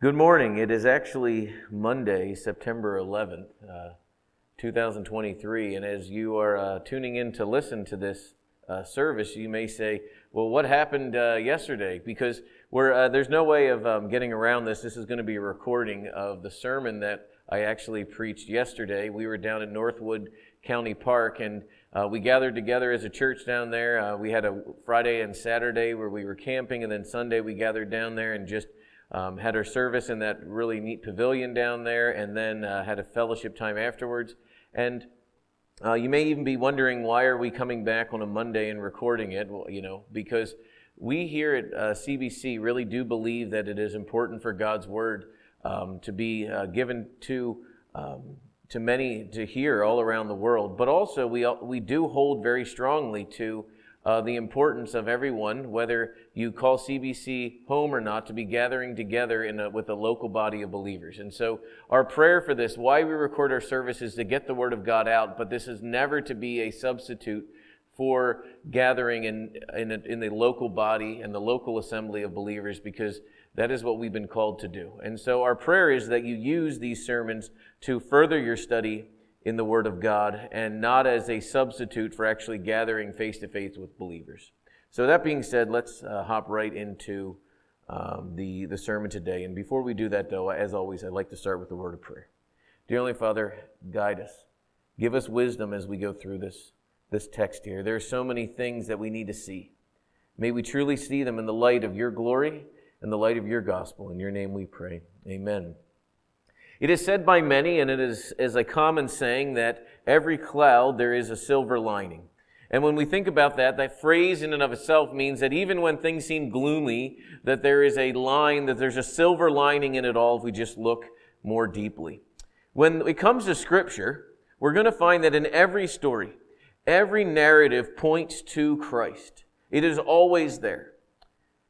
Good morning. It is actually Monday, September 11th, uh, 2023. And as you are uh, tuning in to listen to this uh, service, you may say, well, what happened uh, yesterday? Because uh, there's no way of um, getting around this. This is going to be a recording of the sermon that I actually preached yesterday. We were down at Northwood County Park and uh, we gathered together as a church down there. we had a Friday and Saturday where we were camping, and then Sunday we gathered down there and just um, had our service in that really neat pavilion down there, and then uh, had a fellowship time afterwards. And uh, you may even be wondering why are we coming back on a Monday and recording it? Well, you know, because we here at uh, CBC really do believe that it is important for God's word um, to be uh, given to um, to many to hear all around the world. But also, we we do hold very strongly to uh, the importance of everyone, whether you call CBC home or not, to be gathering together in a, with a local body of believers. And so, our prayer for this, why we record our service, is to get the Word of God out, but this is never to be a substitute for gathering in, in, a, in the local body and the local assembly of believers because that is what we've been called to do. And so, our prayer is that you use these sermons to further your study in the Word of God and not as a substitute for actually gathering face to face with believers. So, that being said, let's uh, hop right into um, the, the sermon today. And before we do that, though, as always, I'd like to start with a word of prayer. Dear Heavenly Father, guide us. Give us wisdom as we go through this, this text here. There are so many things that we need to see. May we truly see them in the light of your glory and the light of your gospel. In your name we pray. Amen. It is said by many, and it is, is a common saying, that every cloud there is a silver lining. And when we think about that, that phrase in and of itself means that even when things seem gloomy, that there is a line, that there's a silver lining in it all if we just look more deeply. When it comes to Scripture, we're going to find that in every story, every narrative points to Christ. It is always there.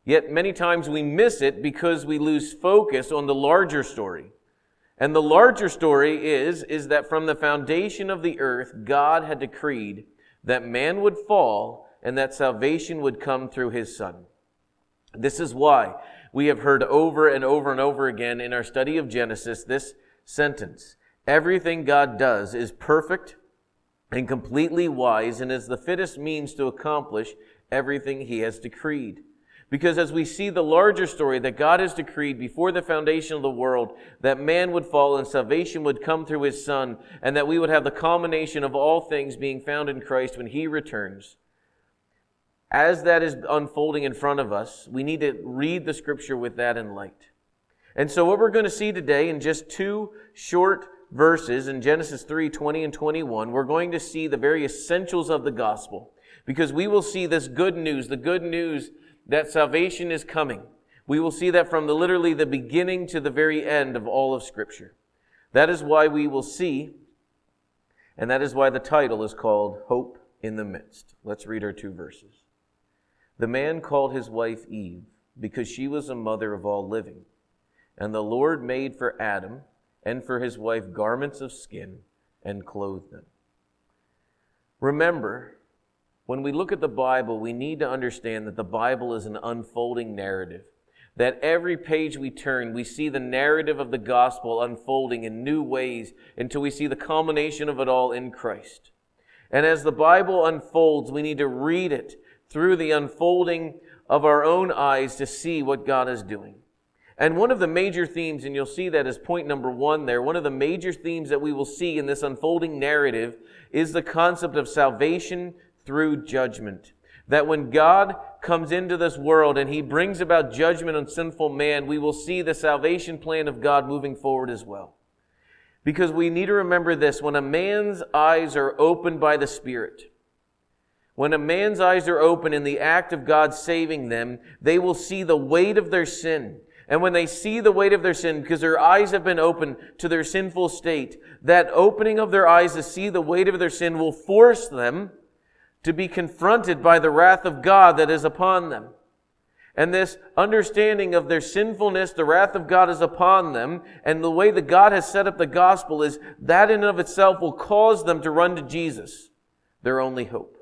Yet many times we miss it because we lose focus on the larger story. And the larger story is, is that from the foundation of the earth, God had decreed that man would fall and that salvation would come through his son. This is why we have heard over and over and over again in our study of Genesis this sentence. Everything God does is perfect and completely wise and is the fittest means to accomplish everything he has decreed. Because as we see the larger story that God has decreed before the foundation of the world, that man would fall and salvation would come through his son, and that we would have the culmination of all things being found in Christ when he returns. As that is unfolding in front of us, we need to read the scripture with that in light. And so what we're going to see today in just two short verses in Genesis 3, 20 and 21, we're going to see the very essentials of the gospel. Because we will see this good news, the good news that salvation is coming. We will see that from the literally the beginning to the very end of all of Scripture. That is why we will see, and that is why the title is called Hope in the Midst. Let's read our two verses. The man called his wife Eve because she was a mother of all living. And the Lord made for Adam and for his wife garments of skin and clothed them. Remember, when we look at the Bible, we need to understand that the Bible is an unfolding narrative. That every page we turn, we see the narrative of the gospel unfolding in new ways until we see the culmination of it all in Christ. And as the Bible unfolds, we need to read it through the unfolding of our own eyes to see what God is doing. And one of the major themes, and you'll see that as point number one there, one of the major themes that we will see in this unfolding narrative is the concept of salvation through judgment. That when God comes into this world and he brings about judgment on sinful man, we will see the salvation plan of God moving forward as well. Because we need to remember this when a man's eyes are opened by the Spirit, when a man's eyes are open in the act of God saving them, they will see the weight of their sin. And when they see the weight of their sin, because their eyes have been opened to their sinful state, that opening of their eyes to see the weight of their sin will force them to be confronted by the wrath of God that is upon them. And this understanding of their sinfulness, the wrath of God is upon them, and the way that God has set up the gospel is that in and of itself will cause them to run to Jesus, their only hope.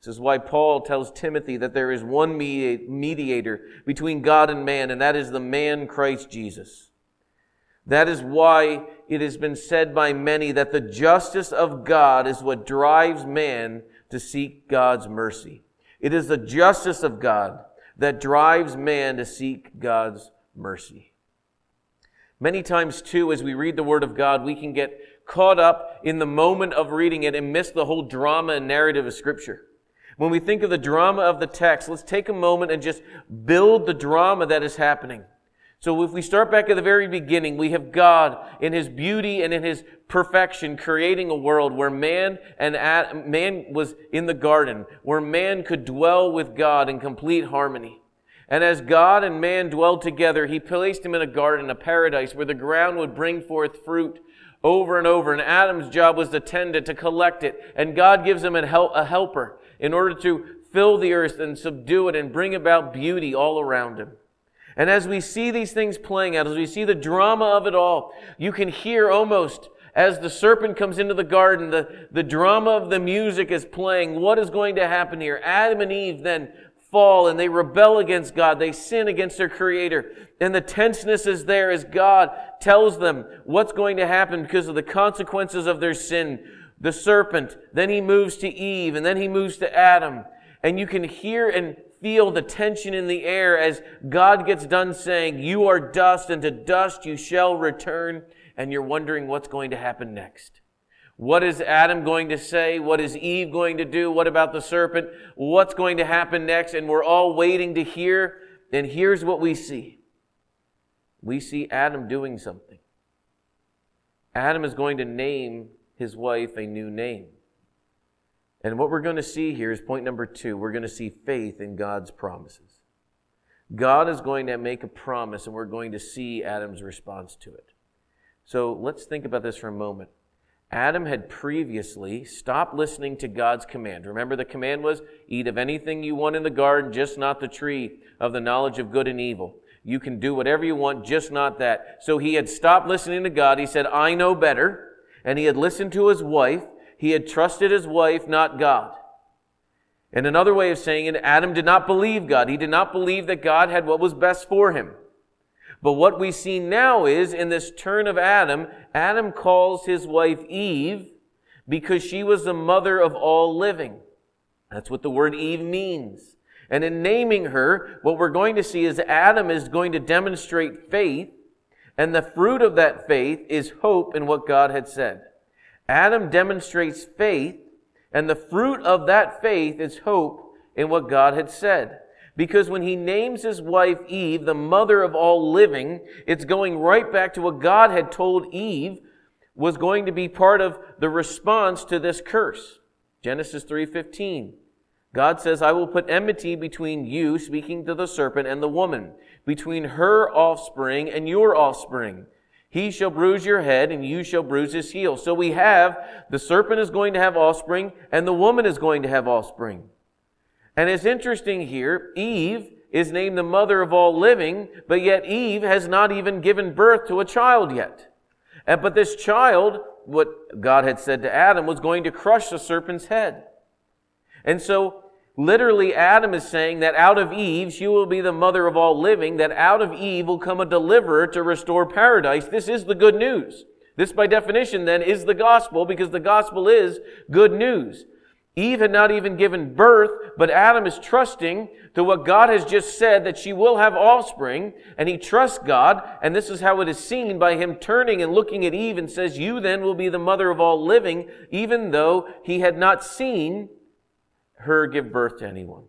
This is why Paul tells Timothy that there is one mediator between God and man, and that is the man Christ Jesus. That is why it has been said by many that the justice of God is what drives man to seek God's mercy. It is the justice of God that drives man to seek God's mercy. Many times, too, as we read the Word of God, we can get caught up in the moment of reading it and miss the whole drama and narrative of Scripture. When we think of the drama of the text, let's take a moment and just build the drama that is happening. So if we start back at the very beginning, we have God in his beauty and in his perfection creating a world where man and man was in the garden, where man could dwell with God in complete harmony. And as God and man dwelled together, he placed him in a garden, a paradise where the ground would bring forth fruit over and over. And Adam's job was to tend it, to collect it. And God gives him a, helper in order to fill the earth and subdue it and bring about beauty all around him. And as we see these things playing out, as we see the drama of it all, you can hear almost as the serpent comes into the garden, the, the drama of the music is playing. What is going to happen here? Adam and Eve then fall and they rebel against God. They sin against their creator. And the tenseness is there as God tells them what's going to happen because of the consequences of their sin the serpent, then he moves to Eve, and then he moves to Adam. And you can hear and feel the tension in the air as God gets done saying, You are dust, and to dust you shall return. And you're wondering what's going to happen next. What is Adam going to say? What is Eve going to do? What about the serpent? What's going to happen next? And we're all waiting to hear. And here's what we see we see Adam doing something. Adam is going to name his wife a new name. And what we're going to see here is point number two. We're going to see faith in God's promises. God is going to make a promise, and we're going to see Adam's response to it. So let's think about this for a moment. Adam had previously stopped listening to God's command. Remember, the command was eat of anything you want in the garden, just not the tree of the knowledge of good and evil. You can do whatever you want, just not that. So he had stopped listening to God. He said, I know better and he had listened to his wife. He had trusted his wife, not God. And another way of saying it, Adam did not believe God. He did not believe that God had what was best for him. But what we see now is in this turn of Adam, Adam calls his wife Eve because she was the mother of all living. That's what the word Eve means. And in naming her, what we're going to see is Adam is going to demonstrate faith and the fruit of that faith is hope in what God had said. Adam demonstrates faith, and the fruit of that faith is hope in what God had said. Because when he names his wife Eve, the mother of all living, it's going right back to what God had told Eve was going to be part of the response to this curse. Genesis 3:15. God says, I will put enmity between you, speaking to the serpent, and the woman, between her offspring and your offspring. He shall bruise your head, and you shall bruise his heel. So we have the serpent is going to have offspring, and the woman is going to have offspring. And it's interesting here, Eve is named the mother of all living, but yet Eve has not even given birth to a child yet. And, but this child, what God had said to Adam, was going to crush the serpent's head. And so Literally, Adam is saying that out of Eve, she will be the mother of all living, that out of Eve will come a deliverer to restore paradise. This is the good news. This, by definition, then, is the gospel because the gospel is good news. Eve had not even given birth, but Adam is trusting to what God has just said that she will have offspring, and he trusts God, and this is how it is seen by him turning and looking at Eve and says, You then will be the mother of all living, even though he had not seen her give birth to anyone.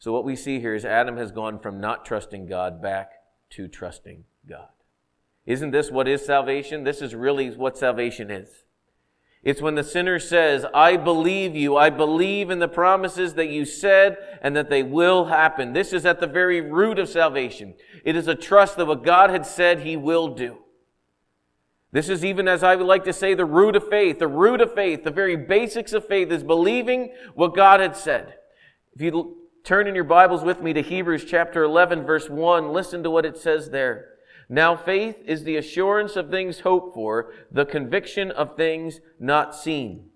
So, what we see here is Adam has gone from not trusting God back to trusting God. Isn't this what is salvation? This is really what salvation is. It's when the sinner says, I believe you. I believe in the promises that you said and that they will happen. This is at the very root of salvation. It is a trust that what God had said he will do. This is even, as I would like to say, the root of faith. The root of faith, the very basics of faith is believing what God had said. If you turn in your Bibles with me to Hebrews chapter 11, verse 1, listen to what it says there. Now faith is the assurance of things hoped for, the conviction of things not seen.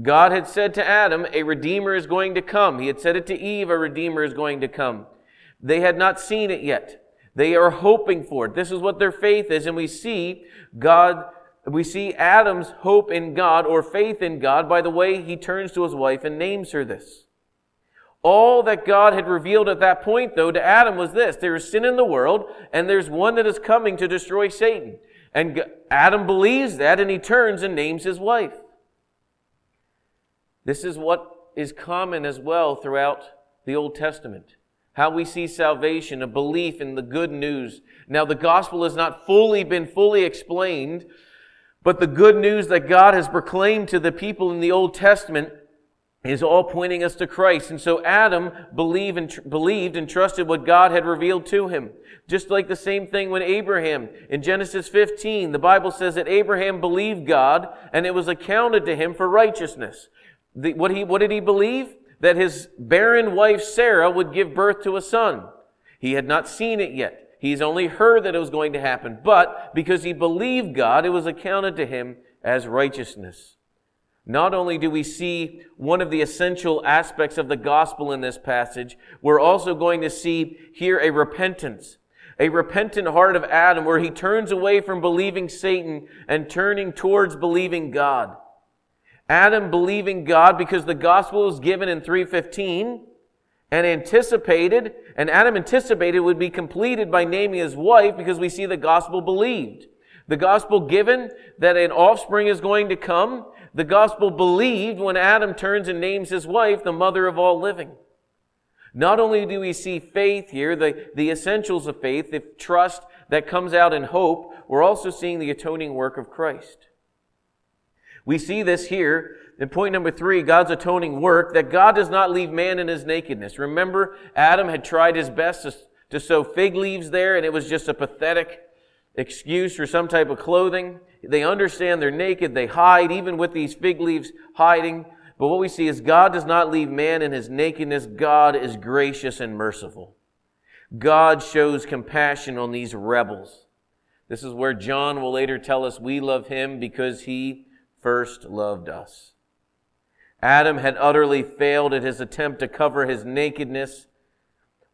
God had said to Adam, a Redeemer is going to come. He had said it to Eve, a Redeemer is going to come. They had not seen it yet. They are hoping for it. This is what their faith is. And we see God, we see Adam's hope in God or faith in God by the way he turns to his wife and names her this. All that God had revealed at that point, though, to Adam was this. There is sin in the world, and there's one that is coming to destroy Satan. And Adam believes that, and he turns and names his wife. This is what is common as well throughout the Old Testament. How we see salvation, a belief in the good news. Now, the gospel has not fully been fully explained, but the good news that God has proclaimed to the people in the Old Testament is all pointing us to Christ. And so Adam believed and, tr- believed and trusted what God had revealed to him. Just like the same thing when Abraham, in Genesis 15, the Bible says that Abraham believed God and it was accounted to him for righteousness. The, what, he, what did he believe? That his barren wife Sarah would give birth to a son. He had not seen it yet. He's only heard that it was going to happen. But because he believed God, it was accounted to him as righteousness. Not only do we see one of the essential aspects of the gospel in this passage, we're also going to see here a repentance. A repentant heart of Adam where he turns away from believing Satan and turning towards believing God. Adam believing God because the gospel was given in 315 and anticipated, and Adam anticipated would be completed by naming his wife because we see the gospel believed. The gospel given that an offspring is going to come the gospel believed when Adam turns and names his wife the mother of all living. Not only do we see faith here, the, the essentials of faith, the trust that comes out in hope, we're also seeing the atoning work of Christ. We see this here in point number three, God's atoning work, that God does not leave man in his nakedness. Remember, Adam had tried his best to, to sew fig leaves there, and it was just a pathetic excuse for some type of clothing. They understand they're naked. They hide, even with these fig leaves hiding. But what we see is God does not leave man in his nakedness. God is gracious and merciful. God shows compassion on these rebels. This is where John will later tell us we love him because he first loved us. Adam had utterly failed at his attempt to cover his nakedness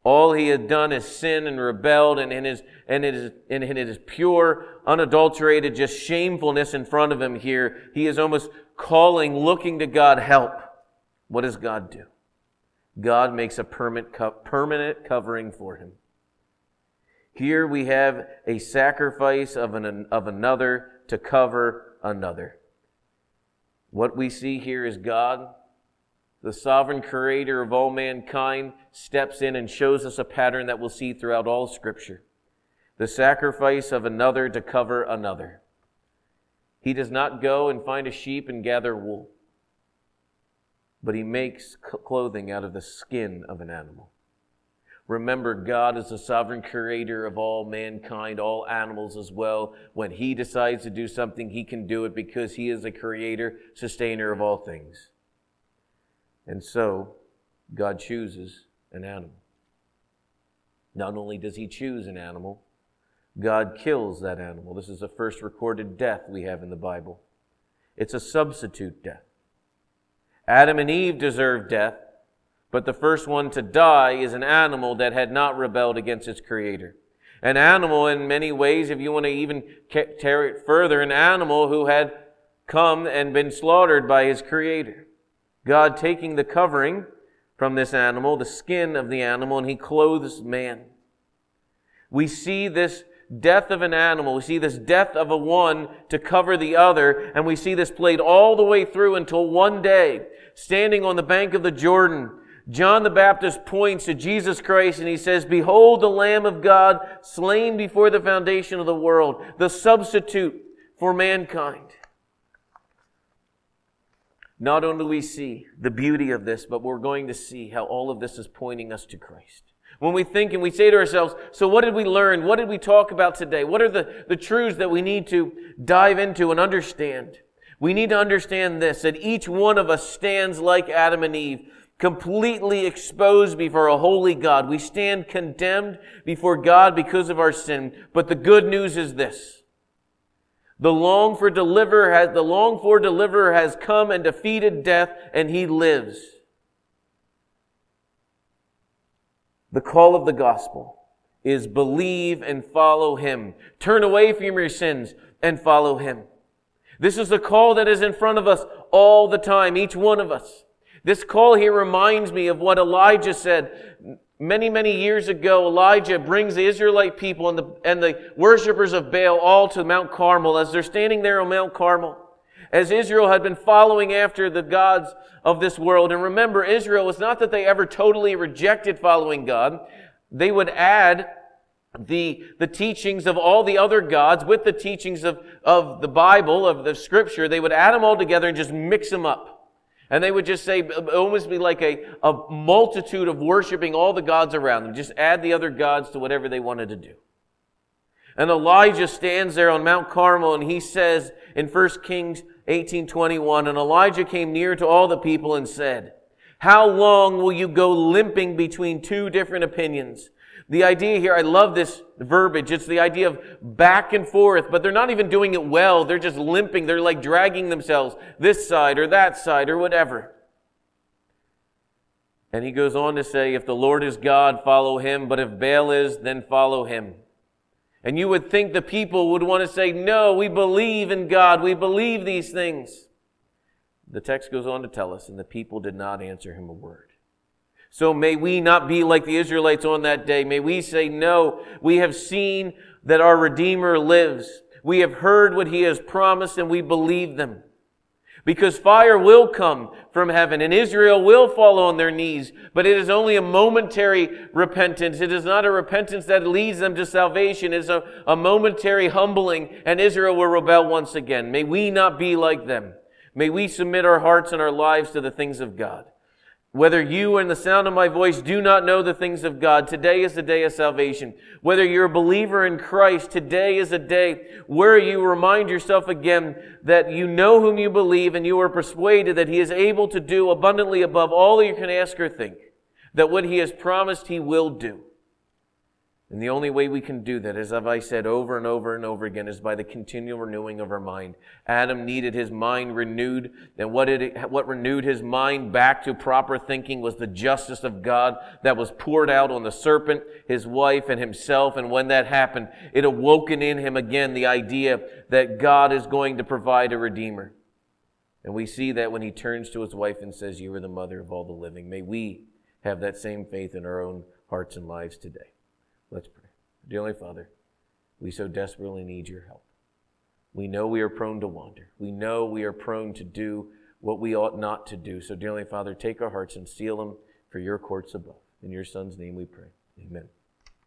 all he had done is sin and rebelled, and in his, and it is, and pure, unadulterated, just shamefulness in front of him here. He is almost calling, looking to God, help. What does God do? God makes a permanent, permanent covering for him. Here we have a sacrifice of, an, of another to cover another. What we see here is God the sovereign creator of all mankind, steps in and shows us a pattern that we'll see throughout all Scripture the sacrifice of another to cover another. He does not go and find a sheep and gather wool, but he makes clothing out of the skin of an animal. Remember, God is the sovereign creator of all mankind, all animals as well. When He decides to do something, He can do it because He is the creator, sustainer of all things. And so, God chooses an animal. Not only does He choose an animal, God kills that animal. This is the first recorded death we have in the Bible. It's a substitute death. Adam and Eve deserve death, but the first one to die is an animal that had not rebelled against its creator. An animal, in many ways, if you want to even tear it further, an animal who had come and been slaughtered by his creator. God taking the covering from this animal, the skin of the animal, and he clothes man. We see this death of an animal. We see this death of a one to cover the other. And we see this played all the way through until one day, standing on the bank of the Jordan, John the Baptist points to Jesus Christ and he says, Behold the Lamb of God slain before the foundation of the world, the substitute for mankind. Not only we see the beauty of this, but we're going to see how all of this is pointing us to Christ. When we think and we say to ourselves, so what did we learn? What did we talk about today? What are the, the truths that we need to dive into and understand? We need to understand this, that each one of us stands like Adam and Eve, completely exposed before a holy God. We stand condemned before God because of our sin. But the good news is this. The long for deliverer has, the long for deliverer has come and defeated death and he lives. The call of the gospel is believe and follow him. Turn away from your sins and follow him. This is the call that is in front of us all the time, each one of us. This call here reminds me of what Elijah said Many, many years ago, Elijah brings the Israelite people and the, and the worshippers of Baal all to Mount Carmel as they're standing there on Mount Carmel. As Israel had been following after the gods of this world. And remember, Israel was not that they ever totally rejected following God. They would add the, the teachings of all the other gods with the teachings of, of the Bible, of the scripture. They would add them all together and just mix them up. And they would just say, almost be like a, a multitude of worshiping all the gods around them. Just add the other gods to whatever they wanted to do. And Elijah stands there on Mount Carmel and he says in 1 Kings 18:21, and Elijah came near to all the people and said, How long will you go limping between two different opinions? The idea here, I love this verbiage. It's the idea of back and forth, but they're not even doing it well. They're just limping. They're like dragging themselves this side or that side or whatever. And he goes on to say, if the Lord is God, follow him, but if Baal is, then follow him. And you would think the people would want to say, no, we believe in God. We believe these things. The text goes on to tell us, and the people did not answer him a word. So may we not be like the Israelites on that day. May we say, no, we have seen that our Redeemer lives. We have heard what he has promised and we believe them. Because fire will come from heaven and Israel will fall on their knees, but it is only a momentary repentance. It is not a repentance that leads them to salvation. It's a, a momentary humbling and Israel will rebel once again. May we not be like them. May we submit our hearts and our lives to the things of God. Whether you and the sound of my voice do not know the things of God, today is the day of salvation. Whether you're a believer in Christ, today is a day where you remind yourself again that you know whom you believe and you are persuaded that He is able to do abundantly above all you can ask or think. That what He has promised, He will do. And the only way we can do that, as I said over and over and over again, is by the continual renewing of our mind. Adam needed his mind renewed, and what, it, what renewed his mind back to proper thinking was the justice of God that was poured out on the serpent, his wife, and himself. And when that happened, it awoken in him again the idea that God is going to provide a redeemer. And we see that when he turns to his wife and says, You are the mother of all the living. May we have that same faith in our own hearts and lives today. Let's pray. Dearly Father, we so desperately need your help. We know we are prone to wander. We know we are prone to do what we ought not to do. So, dearly Father, take our hearts and seal them for your courts above. In your Son's name we pray. Amen.